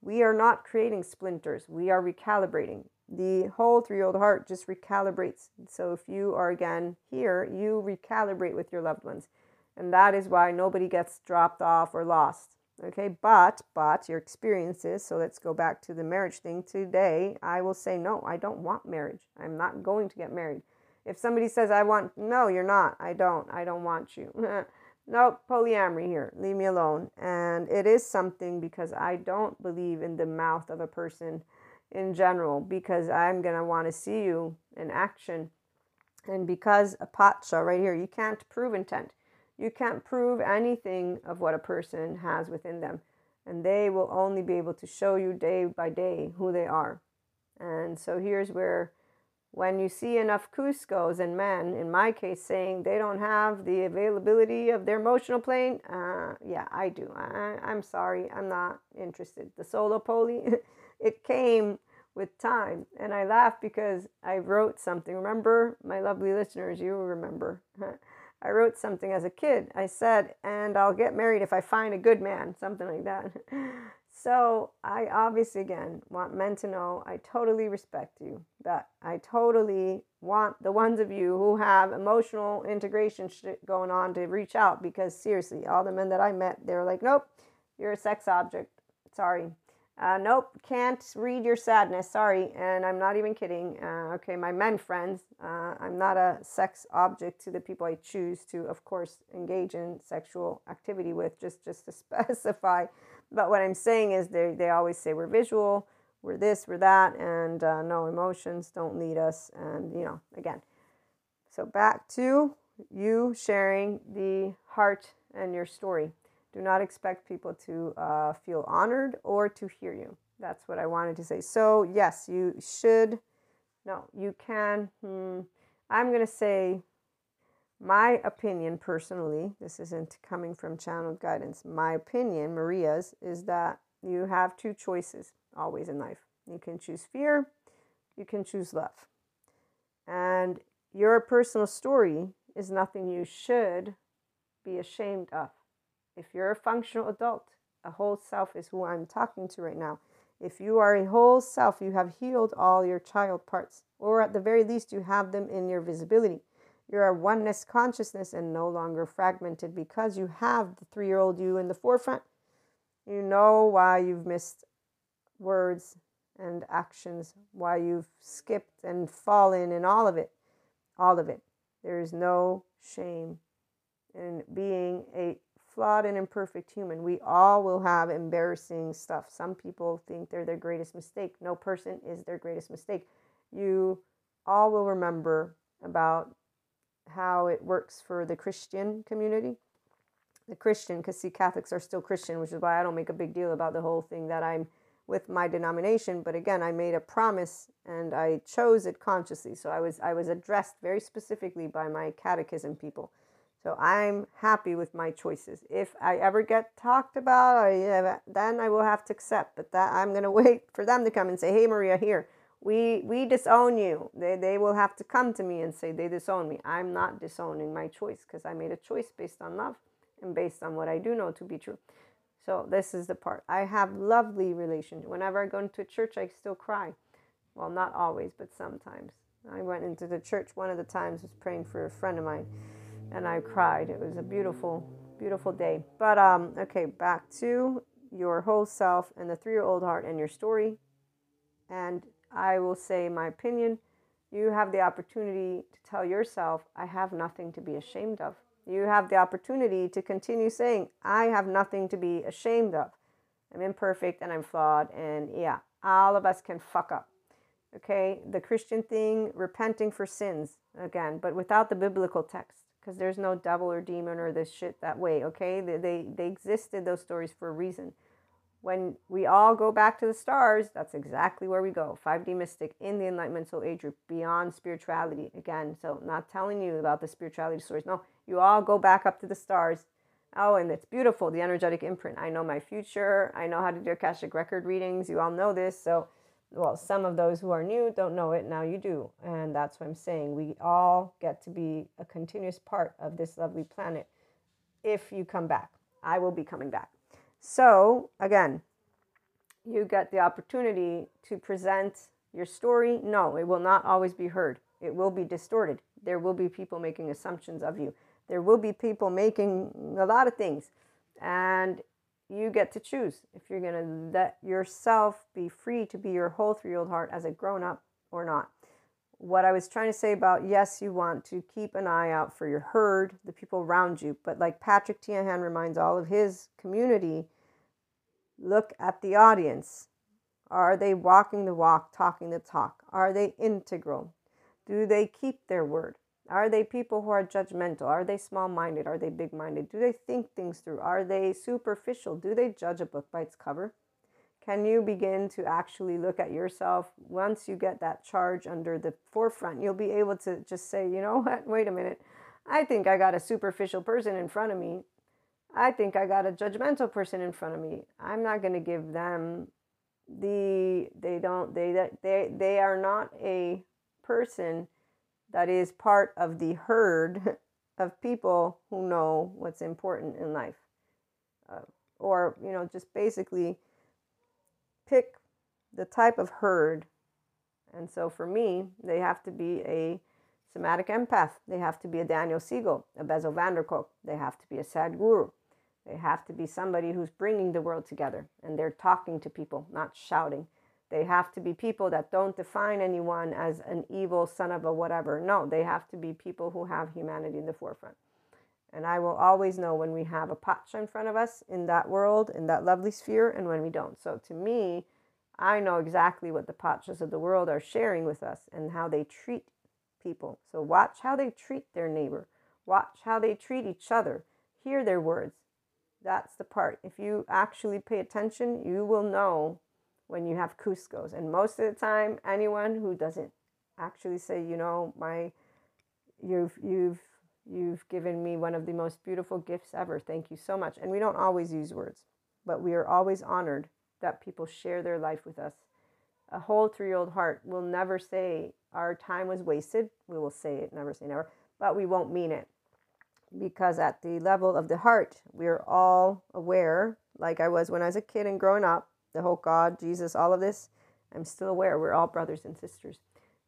S1: we are not creating splinters. We are recalibrating the whole three year old heart just recalibrates. So if you are again here, you recalibrate with your loved ones. And that is why nobody gets dropped off or lost. Okay, but but your experiences, so let's go back to the marriage thing today. I will say no, I don't want marriage. I'm not going to get married. If somebody says I want no, you're not. I don't. I don't want you. nope, polyamory here. Leave me alone. And it is something because I don't believe in the mouth of a person in general because I'm going to want to see you in action. And because a pacha right here, you can't prove intent. You can't prove anything of what a person has within them. And they will only be able to show you day by day who they are. And so here's where, when you see enough Kuzcos and men, in my case, saying they don't have the availability of their emotional plane, uh, yeah, I do. I, I'm sorry, I'm not interested. The solo poly, it came with time. And I laugh because I wrote something. Remember, my lovely listeners, you remember. I wrote something as a kid. I said, and I'll get married if I find a good man, something like that. So I obviously, again, want men to know I totally respect you, that I totally want the ones of you who have emotional integration shit going on to reach out because seriously, all the men that I met, they were like, nope, you're a sex object. Sorry. Uh, nope, can't read your sadness. Sorry. And I'm not even kidding. Uh, okay, my men friends, uh, I'm not a sex object to the people I choose to, of course, engage in sexual activity with, just, just to specify. But what I'm saying is they, they always say we're visual, we're this, we're that, and uh, no emotions don't lead us. And, you know, again. So back to you sharing the heart and your story. Do not expect people to uh, feel honored or to hear you. That's what I wanted to say. So, yes, you should. No, you can. Hmm, I'm going to say my opinion personally, this isn't coming from channeled guidance, my opinion, Maria's, is that you have two choices always in life. You can choose fear, you can choose love. And your personal story is nothing you should be ashamed of. If you're a functional adult, a whole self is who I'm talking to right now. If you are a whole self, you have healed all your child parts, or at the very least, you have them in your visibility. You're a oneness consciousness and no longer fragmented because you have the three year old you in the forefront. You know why you've missed words and actions, why you've skipped and fallen, and all of it. All of it. There is no shame in being a flawed and imperfect human. We all will have embarrassing stuff. Some people think they're their greatest mistake. No person is their greatest mistake. You all will remember about how it works for the Christian community. The Christian, because see, Catholics are still Christian, which is why I don't make a big deal about the whole thing that I'm with my denomination. But again, I made a promise and I chose it consciously. So I was I was addressed very specifically by my catechism people. So I'm happy with my choices. If I ever get talked about, I, uh, then I will have to accept. But that I'm going to wait for them to come and say, "Hey, Maria, here, we we disown you. They, they will have to come to me and say they disown me. I'm not disowning my choice because i made a choice based on love and based on what i do know to be true. So this is the part. I have lovely relations whenever i go into a church i still cry. Well not always but sometimes. I went into the church one of the times was praying for a friend of mine and i cried it was a beautiful beautiful day but um okay back to your whole self and the three-year-old heart and your story and I will say my opinion. You have the opportunity to tell yourself, I have nothing to be ashamed of. You have the opportunity to continue saying, I have nothing to be ashamed of. I'm imperfect and I'm flawed. And yeah, all of us can fuck up. Okay, the Christian thing, repenting for sins, again, but without the biblical text, because there's no devil or demon or this shit that way. Okay, they, they, they existed, those stories, for a reason when we all go back to the stars, that's exactly where we go. 5D Mystic in the Enlightenment Soul Age group, beyond spirituality. Again, so not telling you about the spirituality stories. No, you all go back up to the stars. Oh, and it's beautiful, the energetic imprint. I know my future. I know how to do Akashic record readings. You all know this. So, well, some of those who are new don't know it. Now you do. And that's what I'm saying. We all get to be a continuous part of this lovely planet if you come back. I will be coming back. So, again, you get the opportunity to present your story. No, it will not always be heard, it will be distorted. There will be people making assumptions of you, there will be people making a lot of things. And you get to choose if you're going to let yourself be free to be your whole three year old heart as a grown up or not. What I was trying to say about yes, you want to keep an eye out for your herd, the people around you, but like Patrick Teahan reminds all of his community, Look at the audience. Are they walking the walk, talking the talk? Are they integral? Do they keep their word? Are they people who are judgmental? Are they small minded? Are they big minded? Do they think things through? Are they superficial? Do they judge a book by its cover? Can you begin to actually look at yourself once you get that charge under the forefront? You'll be able to just say, you know what, wait a minute. I think I got a superficial person in front of me. I think I got a judgmental person in front of me. I'm not going to give them the they don't they they they are not a person that is part of the herd of people who know what's important in life. Uh, or, you know, just basically pick the type of herd. And so for me, they have to be a somatic empath. They have to be a Daniel Siegel, a Bessel van der Kolk. They have to be a Sadhguru. They have to be somebody who's bringing the world together and they're talking to people, not shouting. They have to be people that don't define anyone as an evil son of a whatever. No, they have to be people who have humanity in the forefront. And I will always know when we have a pacha in front of us in that world, in that lovely sphere, and when we don't. So to me, I know exactly what the pachas of the world are sharing with us and how they treat people. So watch how they treat their neighbor. Watch how they treat each other. Hear their words. That's the part. If you actually pay attention, you will know when you have Kuzcos. And most of the time, anyone who doesn't actually say, you know, my you've you've you've given me one of the most beautiful gifts ever. Thank you so much. And we don't always use words, but we are always honored that people share their life with us. A whole three-year-old heart will never say our time was wasted. We will say it, never say never, but we won't mean it because at the level of the heart, we're all aware, like I was when I was a kid and growing up, the whole God, Jesus, all of this, I'm still aware we're all brothers and sisters.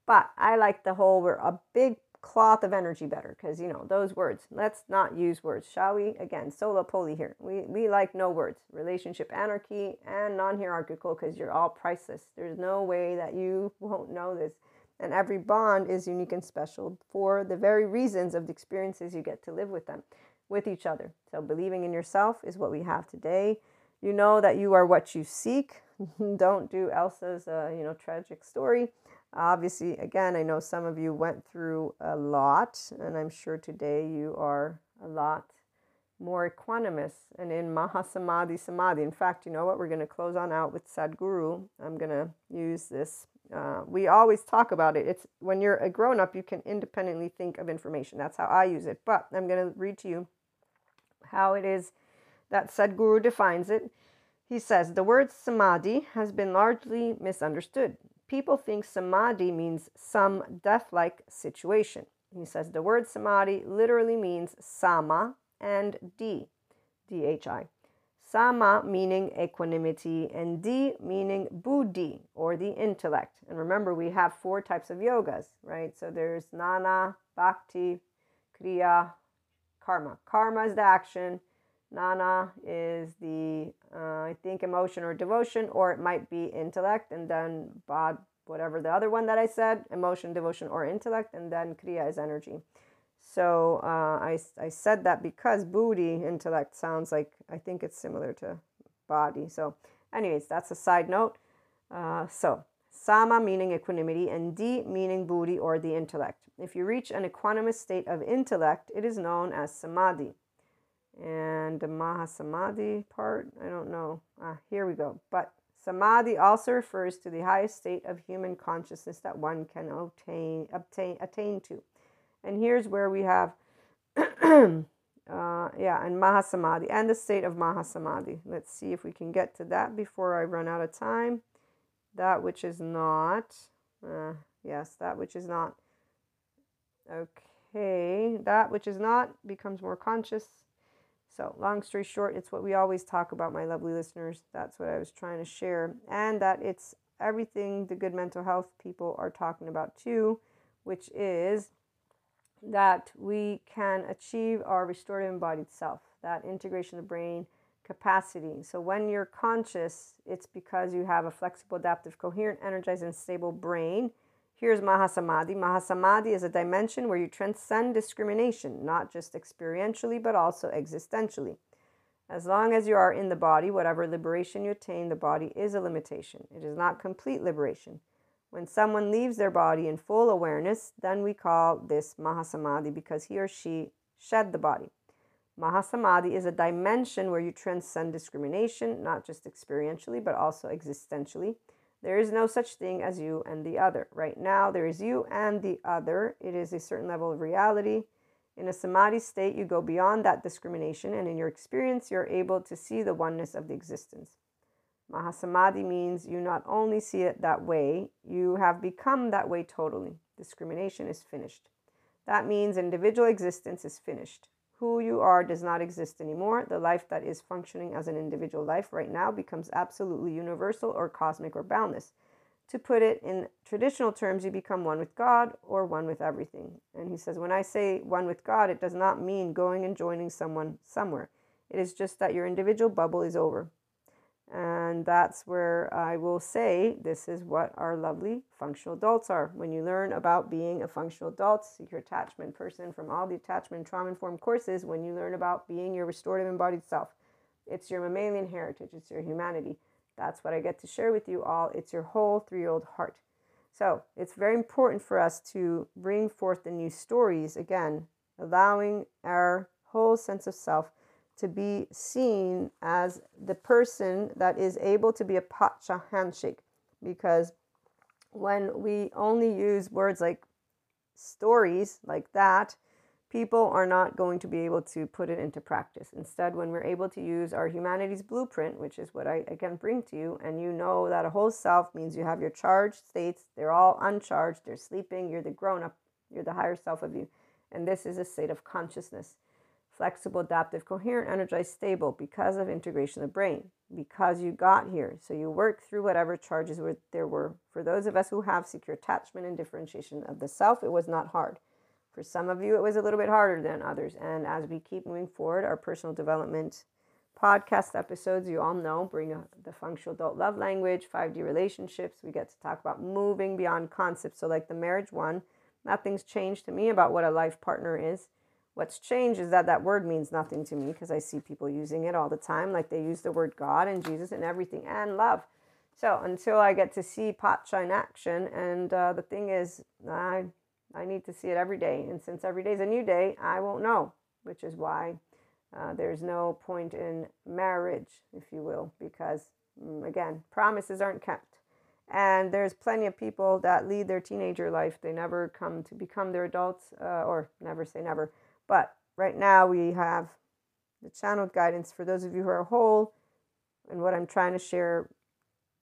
S1: But I like the whole we're a big cloth of energy better because you know those words. Let's not use words, shall we? Again, solo poly here. We we like no words. Relationship anarchy and non-hierarchical because you're all priceless. There's no way that you won't know this. And every bond is unique and special for the very reasons of the experiences you get to live with them, with each other. So, believing in yourself is what we have today. You know that you are what you seek. Don't do Elsa's, uh, you know, tragic story. Obviously, again, I know some of you went through a lot, and I'm sure today you are a lot more equanimous and in Mahasamadhi Samadhi. In fact, you know what? We're going to close on out with Sadhguru. I'm going to use this uh, we always talk about it. It's when you're a grown up, you can independently think of information. That's how I use it. But I'm going to read to you how it is that Sadhguru defines it. He says the word samadhi has been largely misunderstood. People think samadhi means some death like situation. He says the word samadhi literally means sama and d, dhi. Sama meaning equanimity, and Di meaning buddhi or the intellect. And remember, we have four types of yogas, right? So there's Jnana, Bhakti, Kriya, Karma. Karma is the action. Jnana is the, uh, I think, emotion or devotion, or it might be intellect, and then Bad, whatever the other one that I said, emotion, devotion, or intellect, and then Kriya is energy. So uh, I, I said that because buddhi, intellect, sounds like, I think it's similar to body. So, anyways, that's a side note. Uh, so, sama meaning equanimity and di meaning buddhi or the intellect. If you reach an equanimous state of intellect, it is known as samadhi. And the mahasamadhi part, I don't know. Ah, here we go. But samadhi also refers to the highest state of human consciousness that one can obtain, obtain, attain to. And here's where we have, uh, yeah, and Mahasamadhi and the state of Mahasamadhi. Let's see if we can get to that before I run out of time. That which is not, uh, yes, that which is not. Okay, that which is not becomes more conscious. So, long story short, it's what we always talk about, my lovely listeners. That's what I was trying to share. And that it's everything the good mental health people are talking about too, which is that we can achieve our restorative embodied self, that integration of the brain capacity. So when you're conscious, it's because you have a flexible, adaptive, coherent, energized, and stable brain. Here's Mahasamadhi. Mahasamadhi is a dimension where you transcend discrimination, not just experientially, but also existentially. As long as you are in the body, whatever liberation you attain, the body is a limitation. It is not complete liberation. When someone leaves their body in full awareness, then we call this Mahasamadhi because he or she shed the body. Mahasamadhi is a dimension where you transcend discrimination, not just experientially, but also existentially. There is no such thing as you and the other. Right now, there is you and the other. It is a certain level of reality. In a samadhi state, you go beyond that discrimination, and in your experience, you're able to see the oneness of the existence. Mahasamadhi means you not only see it that way, you have become that way totally. Discrimination is finished. That means individual existence is finished. Who you are does not exist anymore. The life that is functioning as an individual life right now becomes absolutely universal or cosmic or boundless. To put it in traditional terms, you become one with God or one with everything. And he says, when I say one with God, it does not mean going and joining someone somewhere. It is just that your individual bubble is over. And that's where I will say this is what our lovely functional adults are. When you learn about being a functional adult, secure attachment person from all the attachment trauma informed courses, when you learn about being your restorative embodied self, it's your mammalian heritage, it's your humanity. That's what I get to share with you all. It's your whole three year old heart. So it's very important for us to bring forth the new stories again, allowing our whole sense of self to be seen as the person that is able to be a pacha handshake. Because when we only use words like stories like that, people are not going to be able to put it into practice. Instead, when we're able to use our humanities blueprint, which is what I again bring to you, and you know that a whole self means you have your charged states, they're all uncharged, they're sleeping, you're the grown up, you're the higher self of you. And this is a state of consciousness flexible, adaptive, coherent, energized, stable because of integration of the brain, because you got here. So you work through whatever charges were, there were. For those of us who have secure attachment and differentiation of the self, it was not hard. For some of you, it was a little bit harder than others. And as we keep moving forward, our personal development podcast episodes, you all know, bring the functional adult love language, 5D relationships. We get to talk about moving beyond concepts. So, like the marriage one, nothing's changed to me about what a life partner is What's changed is that that word means nothing to me because I see people using it all the time, like they use the word God and Jesus and everything and love. So until I get to see Pacha in action, and uh, the thing is, I I need to see it every day, and since every day is a new day, I won't know, which is why uh, there's no point in marriage, if you will, because mm, again, promises aren't kept. And there's plenty of people that lead their teenager life. They never come to become their adults, uh, or never say never but right now we have the channeled guidance for those of you who are whole and what I'm trying to share.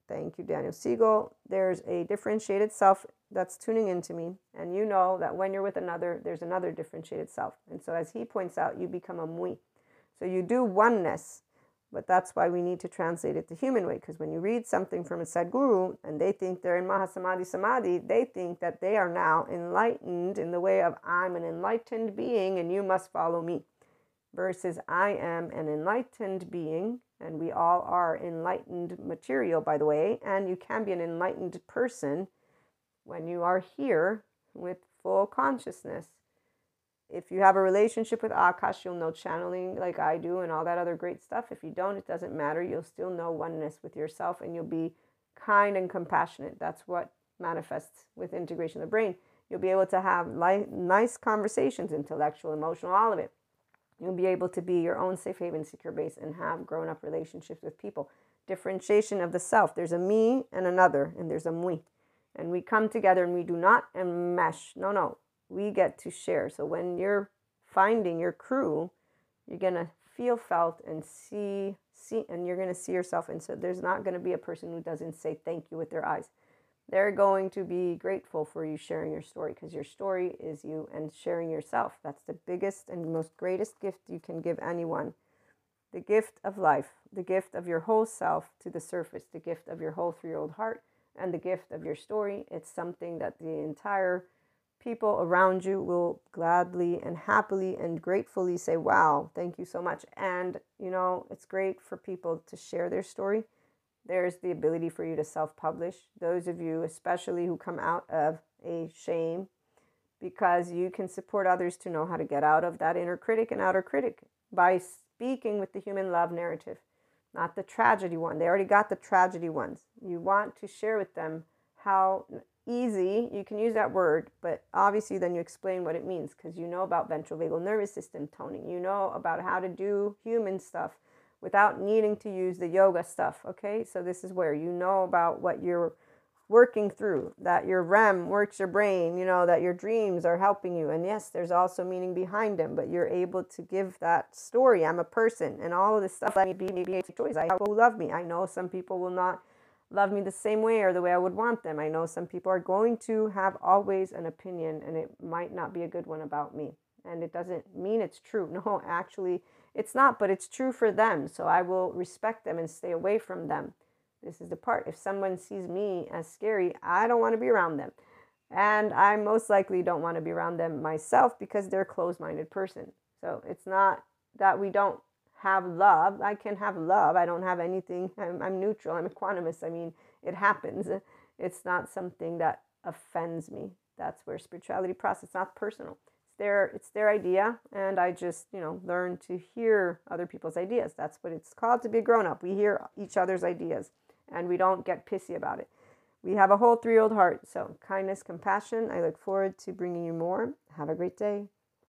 S1: Thank you, Daniel Siegel. There's a differentiated self that's tuning into me. And you know that when you're with another, there's another differentiated self. And so, as he points out, you become a MWe. So, you do oneness but that's why we need to translate it the human way. Because when you read something from a Sadhguru and they think they're in Mahasamadhi Samadhi, they think that they are now enlightened in the way of I'm an enlightened being and you must follow me. Versus I am an enlightened being, and we all are enlightened material, by the way, and you can be an enlightened person when you are here with full consciousness if you have a relationship with Akash, you'll know channeling like I do and all that other great stuff. If you don't, it doesn't matter. You'll still know oneness with yourself and you'll be kind and compassionate. That's what manifests with integration of the brain. You'll be able to have li- nice conversations, intellectual, emotional, all of it. You'll be able to be your own safe haven, secure base, and have grown up relationships with people. Differentiation of the self. There's a me and another, and there's a MWe. And we come together and we do not enmesh. No, no we get to share. So when you're finding your crew, you're going to feel felt and see see and you're going to see yourself and so there's not going to be a person who doesn't say thank you with their eyes. They're going to be grateful for you sharing your story because your story is you and sharing yourself. That's the biggest and most greatest gift you can give anyone. The gift of life, the gift of your whole self to the surface, the gift of your whole three year old heart, and the gift of your story. It's something that the entire people around you will gladly and happily and gratefully say, Wow, thank you so much. And, you know, it's great for people to share their story. There's the ability for you to self publish. Those of you, especially who come out of a shame, because you can support others to know how to get out of that inner critic and outer critic by speaking with the human love narrative, not the tragedy one. They already got the tragedy ones. You want to share with them how easy, you can use that word, but obviously then you explain what it means because you know about ventral vagal nervous system toning. You know about how to do human stuff without needing to use the yoga stuff. Okay, so this is where you know about what you're working through, that your REM works your brain, you know, that your dreams are helping you. And yes, there's also meaning behind them, but you're able to give that story. I'm a person, and all of this stuff. Let me be, be choice. I love me. I know some people will not love me the same way or the way I would want them. I know some people are going to have always an opinion and it might not be a good one about me. And it doesn't mean it's true. No, actually, it's not, but it's true for them. So I will respect them and stay away from them. This is the part. If someone sees me as scary, I don't want to be around them. And I most likely don't want to be around them myself because they're a closed minded person. So it's not that we don't have love. I can have love. I don't have anything. I'm, I'm neutral. I'm equanimous. I mean, it happens. It's not something that offends me. That's where spirituality process. It's not personal. It's their it's their idea, and I just you know learn to hear other people's ideas. That's what it's called to be a grown up. We hear each other's ideas, and we don't get pissy about it. We have a whole three year old heart. So kindness, compassion. I look forward to bringing you more. Have a great day.